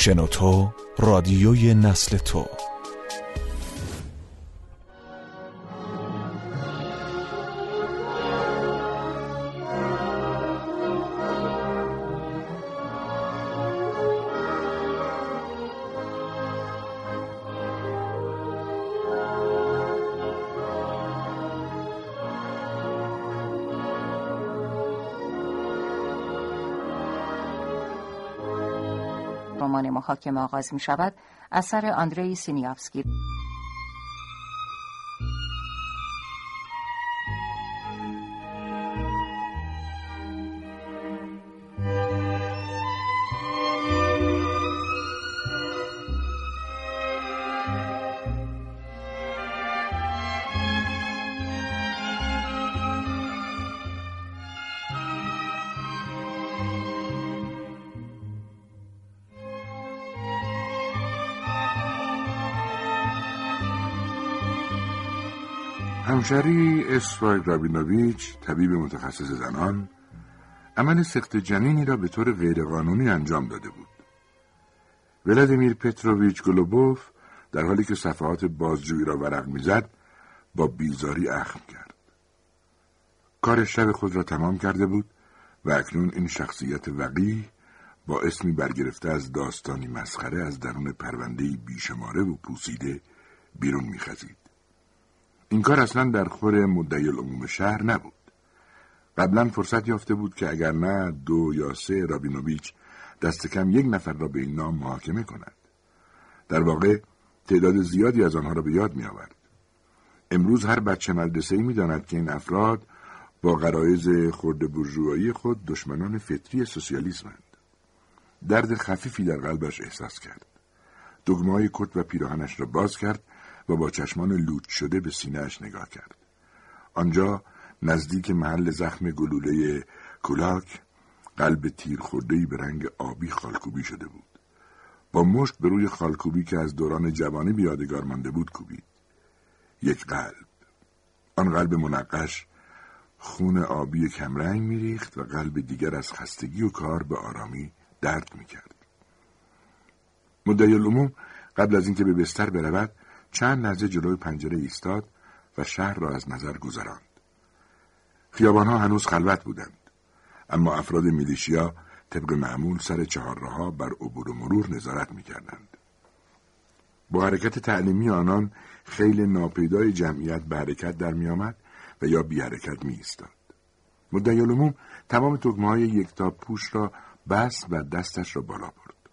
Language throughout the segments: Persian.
شنوتو رادیوی نسل تو. محاکمه آغاز می شود اثر آندری سینیافسکی همشری اسفای رابینوویچ طبیب متخصص زنان عمل سخت جنینی را به طور غیرقانونی انجام داده بود. ولادیمیر پتروویچ گلوبوف در حالی که صفحات بازجویی را ورق می‌زد با بیزاری اخم کرد. کار شب خود را تمام کرده بود و اکنون این شخصیت وقیح با اسمی برگرفته از داستانی مسخره از درون پرونده بیشماره و پوسیده بیرون میخزید. این کار اصلا در خور مدعی العموم شهر نبود. قبلا فرصت یافته بود که اگر نه دو یا سه رابینوویچ دست کم یک نفر را به این نام محاکمه کند. در واقع تعداد زیادی از آنها را به یاد می آورد. امروز هر بچه مدرسه ای می داند که این افراد با غرایز خورد برجوهایی خود دشمنان فطری سوسیالیسمند. درد خفیفی در قلبش احساس کرد. دگمه کت و پیراهنش را باز کرد و با چشمان لوچ شده به سینهش نگاه کرد. آنجا نزدیک محل زخم گلوله کلاک قلب تیر خوردهی به رنگ آبی خالکوبی شده بود. با مشت به روی خالکوبی که از دوران جوانی بیادگار مانده بود کوبید. یک قلب. آن قلب منقش خون آبی کمرنگ میریخت و قلب دیگر از خستگی و کار به آرامی درد می‌کرد. مدعی العموم قبل از اینکه به بستر برود چند لحظه جلوی پنجره ایستاد و شهر را از نظر گذراند. خیابانها هنوز خلوت بودند. اما افراد میلیشیا طبق معمول سر چهارراها بر عبور و مرور نظارت می‌کردند. با حرکت تعلیمی آنان خیلی ناپیدای جمعیت به حرکت در میآمد و یا بی حرکت می ایستاد. مدعی العموم تمام تکمه های یک تا پوش را بست و دستش را بالا برد.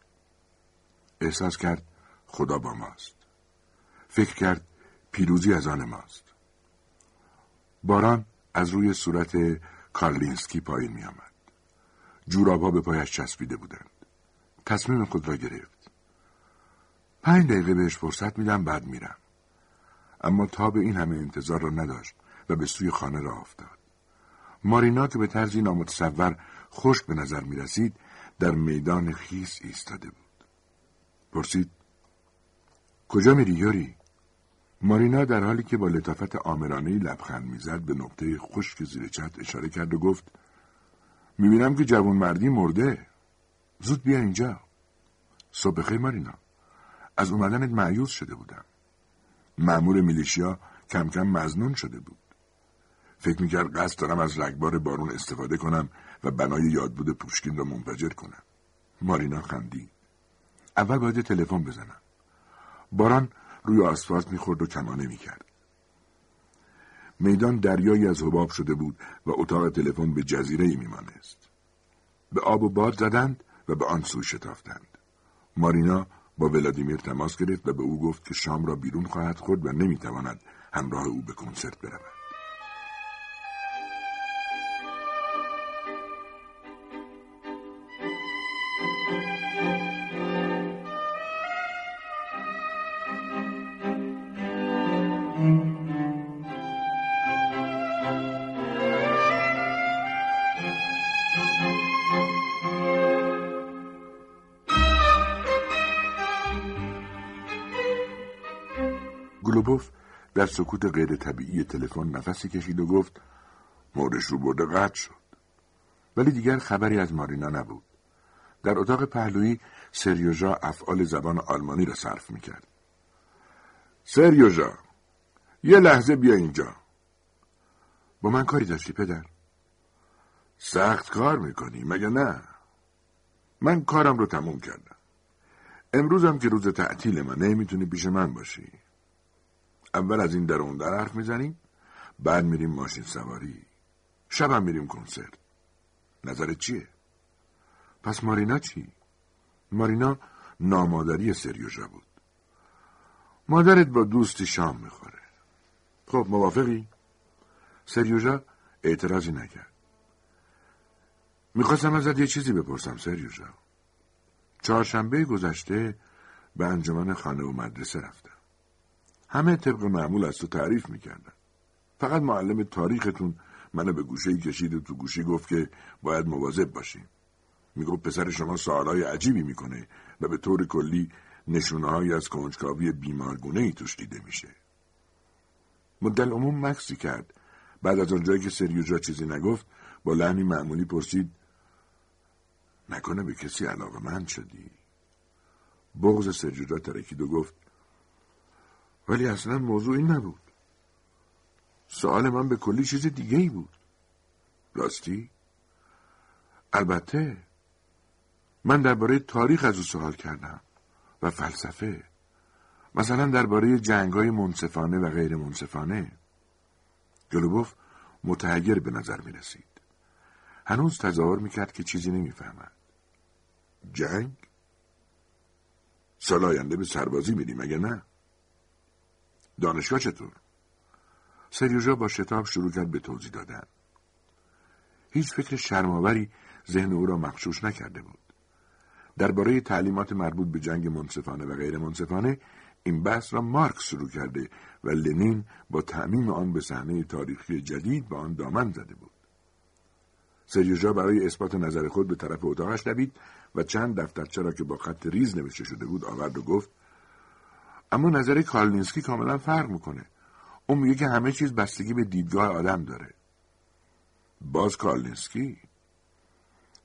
احساس کرد خدا با ماست. فکر کرد پیروزی از آن ماست. باران از روی صورت کارلینسکی پایین می آمد. جورابها به پایش چسبیده بودند. تصمیم خود را گرفت. پنج دقیقه بهش فرصت میدم بعد میرم. اما تا به این همه انتظار را نداشت و به سوی خانه را افتاد. مارینا که به طرزی نامتصور خشک به نظر می رسید در میدان خیس ایستاده بود. پرسید کجا میری یوری؟ مارینا در حالی که با لطافت آمرانه لبخند می‌زد به نقطه خشک زیر چت اشاره کرد و گفت می‌بینم که جوان مردی مرده. زود بیا اینجا. صبح خیر مارینا. از اومدنت معیوز شده بودم. معمور میلیشیا کم کم مزنون شده بود. فکر می‌کرد قصد دارم از رگبار بارون استفاده کنم و بنای یادبود پوشکین را منفجر کنم. مارینا خندید. اول باید تلفن بزنم. باران روی آسفالت می‌خورد و کمانه می‌کرد. میدان دریایی از حباب شده بود و اتاق تلفن به جزیره ای میمانست. به آب و باد زدند و به آن سو شتافتند. مارینا با ولادیمیر تماس گرفت و به او گفت که شام را بیرون خواهد خورد و نمی‌تواند همراه او به کنسرت برود. در سکوت غیر طبیعی تلفن نفسی کشید و گفت مورش رو برده قطع شد ولی دیگر خبری از مارینا نبود در اتاق پهلویی سریوژا افعال زبان آلمانی را صرف می‌کرد. سریوژا یه لحظه بیا اینجا. با من کاری داشتی پدر؟ سخت کار می‌کنی مگه نه؟ من کارم رو تموم کردم. امروزم که روز تعطیل منه می‌تونی پیش من باشی. اول از این در اون در حرف می‌زنیم بعد میریم ماشین سواری. شبم میریم کنسرت. نظرت چیه؟ پس مارینا چی؟ مارینا نامادری سریوژا بود. مادرت با دوستی شام می‌خوره. خب موافقی؟ سریوژا اعتراضی نکرد. می‌خواستم ازت یه چیزی بپرسم سریوژا. چهارشنبه گذشته به انجمن خانه و مدرسه رفتم. همه طبق معمول از تو تعریف می‌کردن. فقط معلم تاریختون منو به گوشه کشید و تو گوشی گفت که باید مواظب باشیم. می‌گفت پسر شما سوالای عجیبی می‌کنه و به طور کلی نشونه از کنجکاوی بیمارگونه ای توش دیده میشه. مدل عموم مکسی کرد. بعد از آنجایی که سریوجا چیزی نگفت با لحنی معمولی پرسید نکنه به کسی علاقه من شدی بغز سریوجا ترکید و گفت ولی اصلا موضوع این نبود سوال من به کلی چیز دیگه ای بود راستی؟ البته من درباره تاریخ از او سوال کردم و فلسفه مثلا درباره جنگ های منصفانه و غیر منصفانه گلوبوف متحیر به نظر می رسید. هنوز تظاهر می کرد که چیزی نمی فهمد. جنگ؟ سال آینده به سربازی میریم مگه نه؟ دانشگاه چطور؟ سریوژا با شتاب شروع کرد به توضیح دادن. هیچ فکر شرماوری ذهن او را مخشوش نکرده بود. درباره تعلیمات مربوط به جنگ منصفانه و غیر منصفانه این بحث را مارکس شروع کرده و لنین با تعمیم آن به صحنه تاریخی جدید به آن دامن زده بود. سریوژا برای اثبات نظر خود به طرف اتاقش دوید و چند دفترچه را که با خط ریز نوشته شده بود آورد و گفت اما نظر کارلینسکی کاملا فرق می‌کنه. اون میگه که همه چیز بستگی به دیدگاه آدم داره. باز کارلینسکی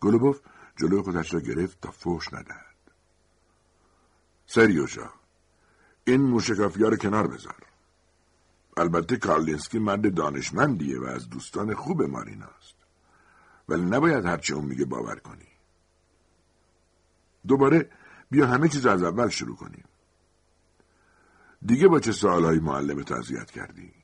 گلوبوف جلوی خودش را گرفت تا فوش ندهد. سریوژا این موشکافی رو کنار بذار. البته کارلینسکی مرد دانشمندیه و از دوستان خوب ماریناست. ولی نباید هرچی اون میگه باور کنی. دوباره بیا همه چیز از اول شروع کنیم. دیگه با چه سوالهایی معلم اذیت کردی؟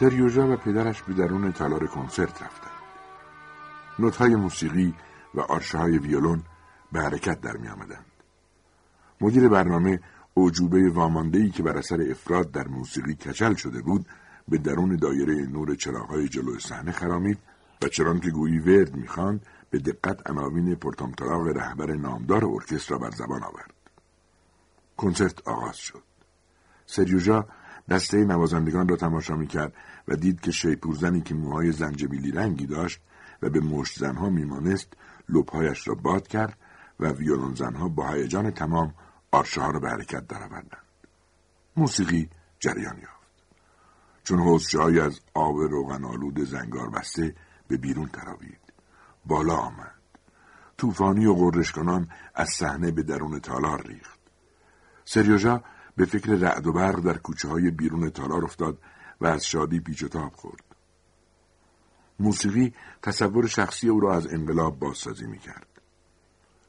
سریوژا و پدرش به درون تالار کنسرت رفتند. نوتهای موسیقی و آرشه های ویولون به حرکت در می آمدند. مدیر برنامه اوجوبه واماندهی که بر اثر افراد در موسیقی کچل شده بود به درون دایره نور چراغهای جلو صحنه خرامید و چران که گویی ورد می‌خواند به دقت عناوین پرتامطراق رهبر نامدار ارکستر را بر زبان آورد کنسرت آغاز شد سریوژا دسته نوازندگان را تماشا می‌کرد و دید که شیپورزنی که موهای زنجبیلی رنگی داشت و به مشت زنها میمانست لبهایش را باد کرد و ویولون زنها با هیجان تمام آرشه ها را به حرکت درآوردند. موسیقی جریان یافت. چون حوزچههایی از آب روغن آلود زنگار بسته به بیرون تراوید. بالا آمد. طوفانی و غرش از صحنه به درون تالار ریخت. سریوژا به فکر رعد و برق در کوچه های بیرون تالار افتاد و از شادی پیچ تاب خورد. موسیقی تصور شخصی او را از انقلاب بازسازی می کرد.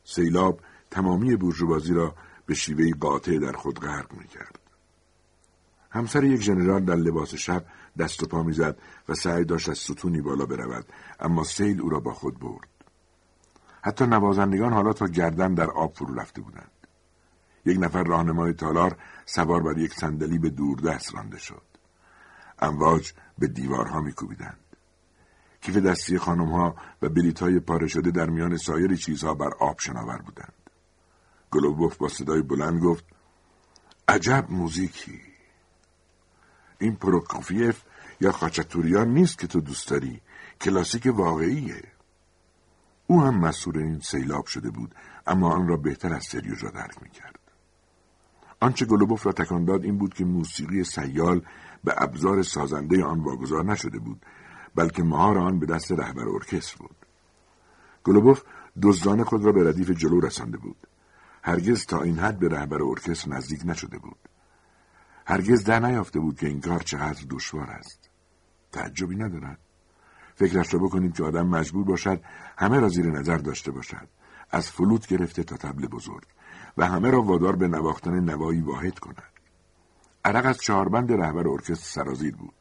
سیلاب تمامی بورژوازی را به شیوهی قاطع در خود غرق می کرد. همسر یک ژنرال در لباس شب دست و پا می‌زد و سعی داشت از ستونی بالا برود اما سیل او را با خود برد حتی نوازندگان حالا تا گردن در آب فرو رفته بودند یک نفر راهنمای تالار سوار بر یک صندلی به دست رانده شد. امواج به دیوارها میکوبیدند. کیف دستی خانمها و بلیت های پاره شده در میان سایر چیزها بر آب شناور بودند. گلوبوف با صدای بلند گفت عجب موزیکی. این پروکوفیف یا خاچتوریان نیست که تو دوست داری. کلاسیک واقعیه. او هم مسئول این سیلاب شده بود اما آن را بهتر از سریوژا درک می‌کرد. آنچه گلوبوف را تکان داد این بود که موسیقی سیال به ابزار سازنده آن واگذار نشده بود بلکه مهار آن به دست رهبر ارکستر بود. گلوبوف دزدانه خود را به ردیف جلو رسانده بود. هرگز تا این حد به رهبر ارکستر نزدیک نشده بود. هرگز در نیافته بود که این کار چقدر دشوار است. تعجبی ندارد. فکرش را بکنید که آدم مجبور باشد همه را زیر نظر داشته باشد. از فلوت گرفته تا تبل بزرگ. و همه را وادار به نواختن نوایی واحد کند. عرق از چهاربند رهبر ارکستر سرازیر بود.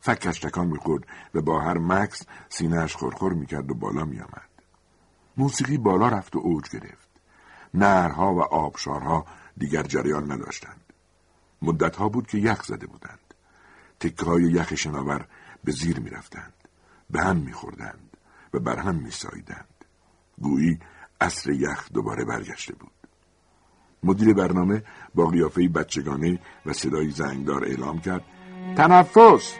فکش تکان می‌خورد و با هر مکس سینهاش خورخور می‌کرد و بالا میآمد. موسیقی بالا رفت و اوج گرفت. نهرها و آبشارها دیگر جریان نداشتند. مدتها بود که یخ زده بودند. تکه های یخ شناور به زیر می‌رفتند. به هم میخوردند و بر هم میساییدند. گویی اصر یخ دوباره برگشته بود. مدیر برنامه با قیافه بچگانه و صدای زنگدار اعلام کرد. تنفس!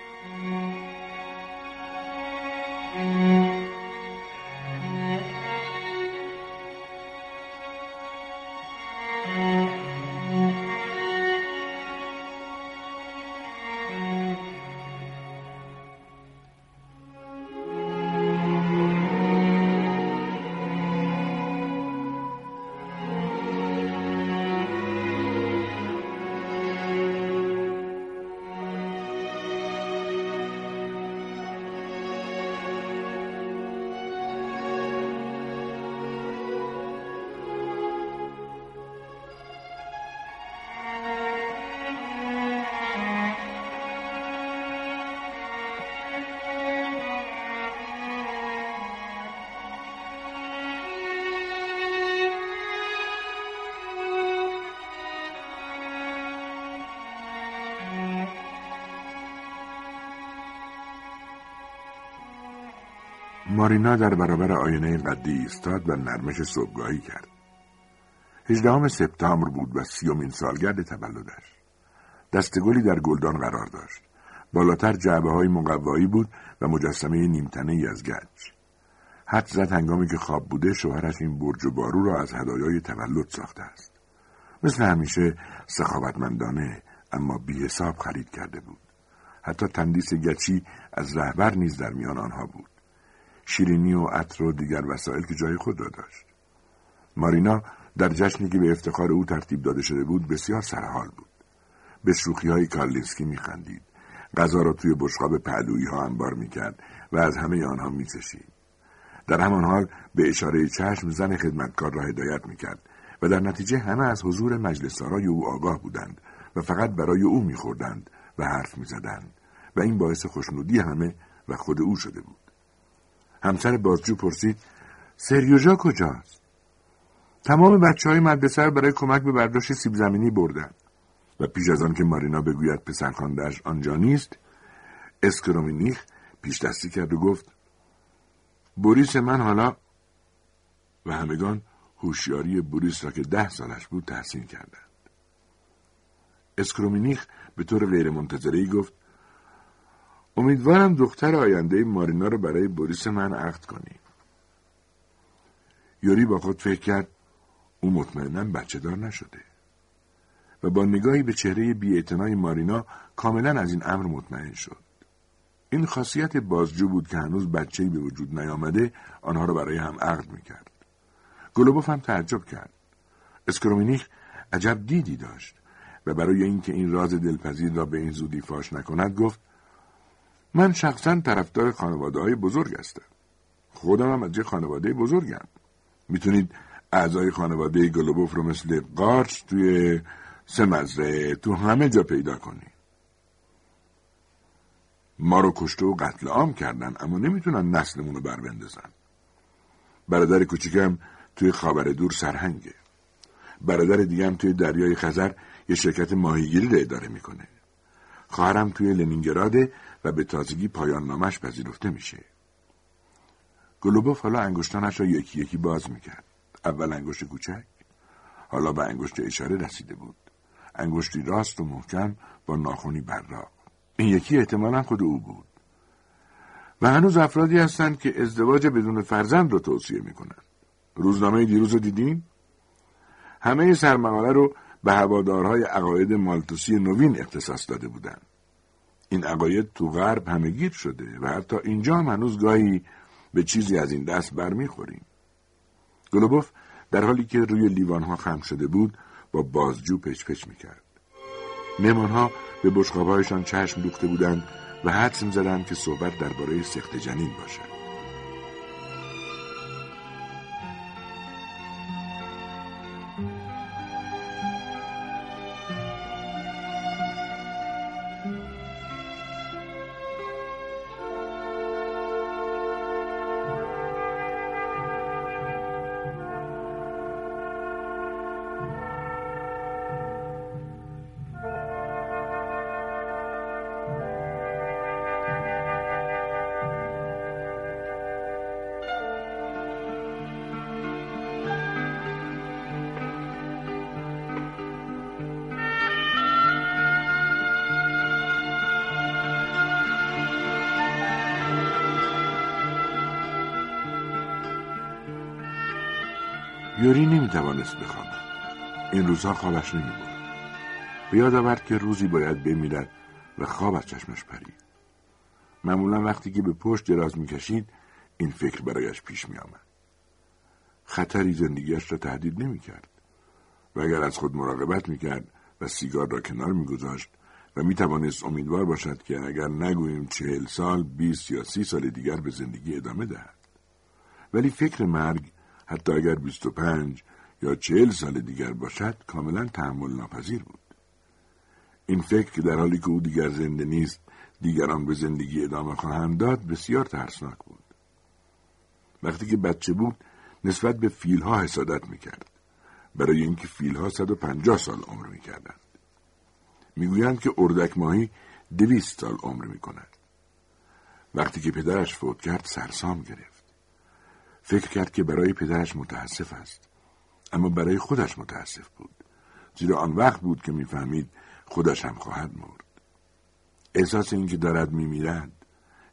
مارینا در برابر آینه قدی ایستاد و نرمش صبحگاهی کرد. هجدهم سپتامبر بود و سی‌امین سالگرد تولدش. دسته‌گلی در گلدان قرار داشت. بالاتر جعبه های مقوایی بود و مجسمه نیمتنه ای از گچ. حدس زد هنگامی که خواب بوده شوهرش این برج و بارو را از هدایای تولد ساخته است. مثل همیشه سخاوتمندانه اما بی حساب خرید کرده بود. حتی تندیس گچی از رهبر نیز در میان آنها بود. شیرینی و عطر و دیگر وسایل که جای خود را داشت. مارینا در جشنی که به افتخار او ترتیب داده شده بود بسیار سرحال بود. به شوخی های کارلینسکی میخندید. غذا را توی بشقاب پهلویی ها انبار می‌کرد و از همه آنها میچشید. در همان حال به اشاره چشم زن خدمتکار را هدایت می‌کرد و در نتیجه همه از حضور مجلس او آگاه بودند و فقط برای او میخوردند و حرف می‌زدند و این باعث خوشنودی همه و خود او شده بود. همسر بازجو پرسید سریوژا کجاست؟ تمام بچه های مدرسه برای کمک به برداشت سیب زمینی بردن و پیش از آن که مارینا بگوید پسرخواندهاش آنجا نیست اسکرومینیخ پیش دستی کرد و گفت بوریس من حالا و همگان هوشیاری بوریس را که ده سالش بود تحسین کردند اسکرومینیخ به طور غیرمنتظره گفت امیدوارم دختر آینده مارینا رو برای بوریس من عقد کنی. یوری با خود فکر کرد او مطمئنا بچه دار نشده و با نگاهی به چهره بیاعتنای مارینا کاملا از این امر مطمئن شد. این خاصیت بازجو بود که هنوز بچه‌ای به وجود نیامده آنها را برای هم عقد می‌کرد. گلوبوف هم تعجب کرد. اسکرومینیخ عجب دیدی داشت و برای اینکه این راز دلپذیر را به این زودی فاش نکند گفت من شخصا طرفدار خانواده های بزرگ هستم. خودم هم از یه خانواده بزرگم. می‌تونید اعضای خانواده گلوبوف رو مثل قارچ توی سه مزرعه تو همه جا پیدا کنید. ما رو کشته و قتل عام کردن اما نمی‌تونن نسلمون رو بر بندازن برادر کوچیکم توی خاور دور سرهنگه برادر دیگم توی دریای خزر یه شرکت ماهیگیری رو اداره می‌کنه خواهرم توی لنینگراده و به تازگی پایان نامش پذیرفته میشه. گلوبوف حالا انگشتانش را یکی یکی باز می‌کرد. اول انگشت کوچک حالا به انگشت اشاره رسیده بود. انگشتی راست و محکم با ناخونی براق. این یکی احتمالا خود او بود. و هنوز افرادی هستند که ازدواج بدون فرزند رو توصیه می‌کنن روزنامه دیروز رو دیدین؟ همه سرمقاله رو به هوادارهای عقاید مالتوسی نوین اختصاص داده بودند. این عقاید تو غرب همه گیر شده و حتی اینجا هم هنوز گاهی به چیزی از این دست برمیخوریم. گلوبوف در حالی که روی لیوانها خم شده بود با بازجو پچ پچ می‌کرد. مهمانها به بشقابهایشان چشم دوخته بودند و حدس زدند که صحبت درباره سخت جنین باشد. یوری نمی‌توانست بخوابد. این روزها خوابش نمی‌برد. به یاد آورد که روزی باید بمیرد و خواب از چشمش پرید. معمولا وقتی که به پشت دراز می‌کشید این فکر برایش پیش میآمد. خطری زندگیش را تهدید نمی‌کرد. و اگر از خود مراقبت می‌کرد و سیگار را کنار میگذاشت و می‌توانست امیدوار باشد که اگر نگوییم چهل سال بیست یا سی سال دیگر به زندگی ادامه دهد. ولی فکر مرگ حتی اگر 25 یا چهل سال دیگر باشد کاملا تحمل ناپذیر بود. این فکر که در حالی که او دیگر زنده نیست دیگران به زندگی ادامه خواهند داد بسیار ترسناک بود. وقتی که بچه بود نسبت به فیلها حسادت می‌کرد. برای اینکه فیلها 150 سال عمر می‌کردند. می‌گویند که اردک ماهی دویست سال عمر می‌کند. وقتی که پدرش فوت کرد سرسام گرفت. فکر کرد که برای پدرش متاسف است. اما برای خودش متاسف بود. زیرا آن وقت بود که می‌فهمید خودش هم خواهد مرد. احساس اینکه دارد میمیرد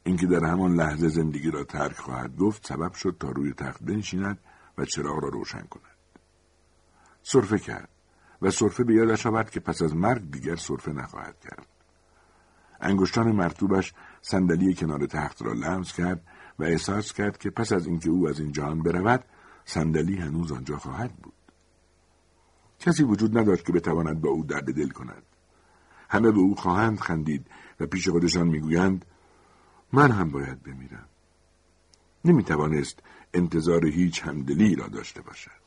اینکه در همان لحظه زندگی را ترک خواهد گفت سبب شد تا روی تخت بنشیند و چراغ را روشن کند. صرفه کرد و صرفه به یادش آورد که پس از مرگ دیگر صرفه نخواهد کرد. انگشتان مرتوبش صندلی کنار تخت را لمس کرد و احساس کرد که پس از اینکه او از این جهان برود صندلی هنوز آنجا خواهد بود. کسی وجود نداشت که بتواند با او درد دل کند. همه به او خواهند خندید و پیش خودشان می‌گویند من هم باید بمیرم. نمی‌توانست انتظار هیچ همدلی را داشته باشد.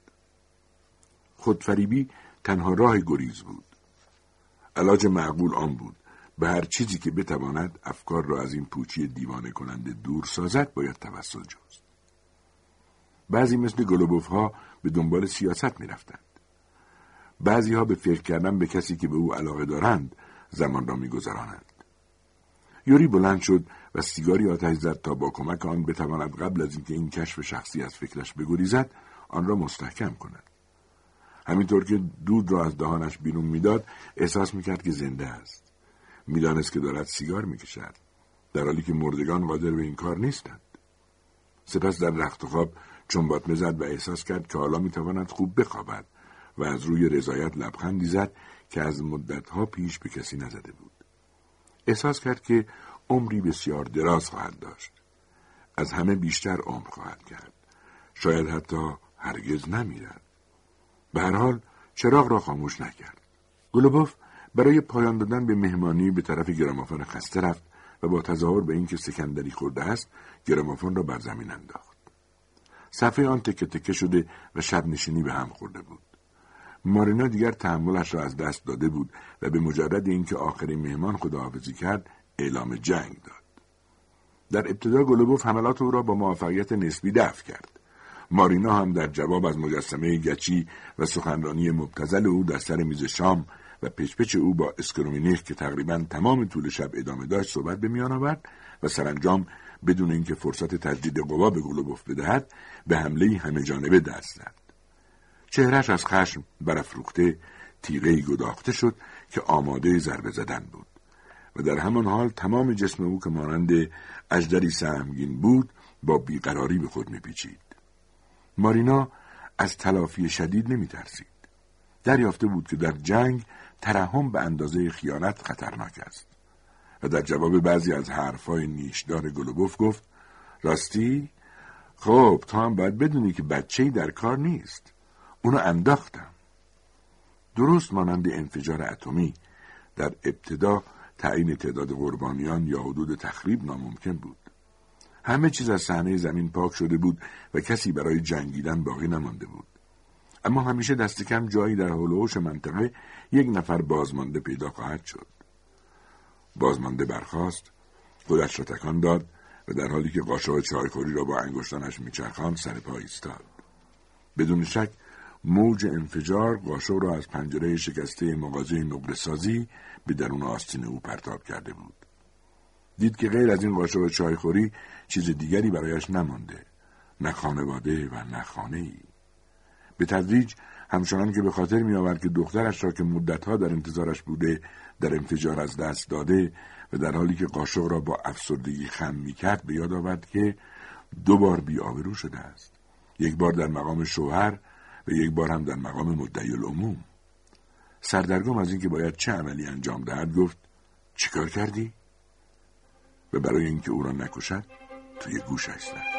خودفریبی تنها راه گریز بود. علاج معقول آن بود. به هر چیزی که بتواند افکار را از این پوچی دیوانه کننده دور سازد باید توسل جست. بعضی مثل گلوبوف ها به دنبال سیاست می رفتند. بعضی ها به فکر کردن به کسی که به او علاقه دارند زمان را می گذرانند. یوری بلند شد و سیگاری آتش زد تا با کمک آن بتواند قبل از اینکه این کشف شخصی از فکرش بگریزد آن را مستحکم کند. همینطور که دود را از دهانش بیرون می‌داد احساس می‌کرد که زنده است. می‌دانست که دارد سیگار می‌کشد. در حالی که مردگان قادر به این کار نیستند. سپس در رخت خواب چنبات زد و احساس کرد که حالا می‌تواند خوب بخوابد و از روی رضایت لبخندی زد که از مدتها پیش به کسی نزده بود. احساس کرد که عمری بسیار دراز خواهد داشت. از همه بیشتر عمر خواهد کرد. شاید حتی هرگز نمیرد به هر حال چراغ را خاموش نکرد. گلوبوف برای پایان دادن به مهمانی به طرف گرامافون خسته رفت و با تظاهر به اینکه سکندری خورده است گرامافون را بر زمین انداخت. صفحه آن تکه تکه شده و شب نشینی به هم خورده بود. مارینا دیگر تحملش را از دست داده بود و به مجرد اینکه آخرین مهمان خداحافظی کرد اعلام جنگ داد. در ابتدا گلوبوف حملات او را با موفقیت نسبی دفع کرد. مارینا هم در جواب از مجسمه گچی و سخنرانی مبتزل او در سر میز شام و پچپچ او با اسکرومینیخ که تقریبا تمام طول شب ادامه داشت صحبت به میان آورد و سرانجام بدون اینکه فرصت تجدید قوا به گلوبوف بدهد به حمله همه جانبه دست زد. چهرش از خشم برافروخته تیغه گداخته شد که آماده ضربه زدن بود. و در همان حال تمام جسم او که مانند اجدری سهمگین بود با بیقراری به خود میپیچید. مارینا از تلافی شدید نمیترسید. دریافته بود که در جنگ ترحم به اندازه خیانت خطرناک است. و در جواب بعضی از حرفهای نیشدار گلوبوف گفت راستی خب تو هم باید بدونی که بچه در کار نیست. اونو انداختم. درست مانند انفجار اتمی در ابتدا تعیین تعداد قربانیان یا حدود تخریب ناممکن بود. همه چیز از صحنه زمین پاک شده بود و کسی برای جنگیدن باقی نمانده بود. اما همیشه دست کم جایی در هلوش منطقه یک نفر بازمانده پیدا خواهد شد. بازمانده برخاست خودش را تکان داد و در حالی که قاشق چایخوری را با انگشتانش میچرخاند سر پا ایستاد. بدون شک موج انفجار قاشق را از پنجره شکسته مغازه نقره سازی به درون آستین او پرتاب کرده بود. دید که غیر از این قاشق چایخوری چیز دیگری برایش نمانده نه خانواده و نه خانه ای. به تدریج همچنان که به خاطر می آورد که دخترش را که مدتها در انتظارش بوده در انفجار از دست داده و در حالی که قاشق را با افسردگی خم می کرد به یاد آورد که دو بار بیآبرو شده است. یک بار در مقام شوهر و یک بار هم در مقام مدعی العموم. سردرگم از اینکه باید چه عملی انجام دهد گفت چیکار کردی؟ و برای اینکه او را نکشد توی گوشش زد.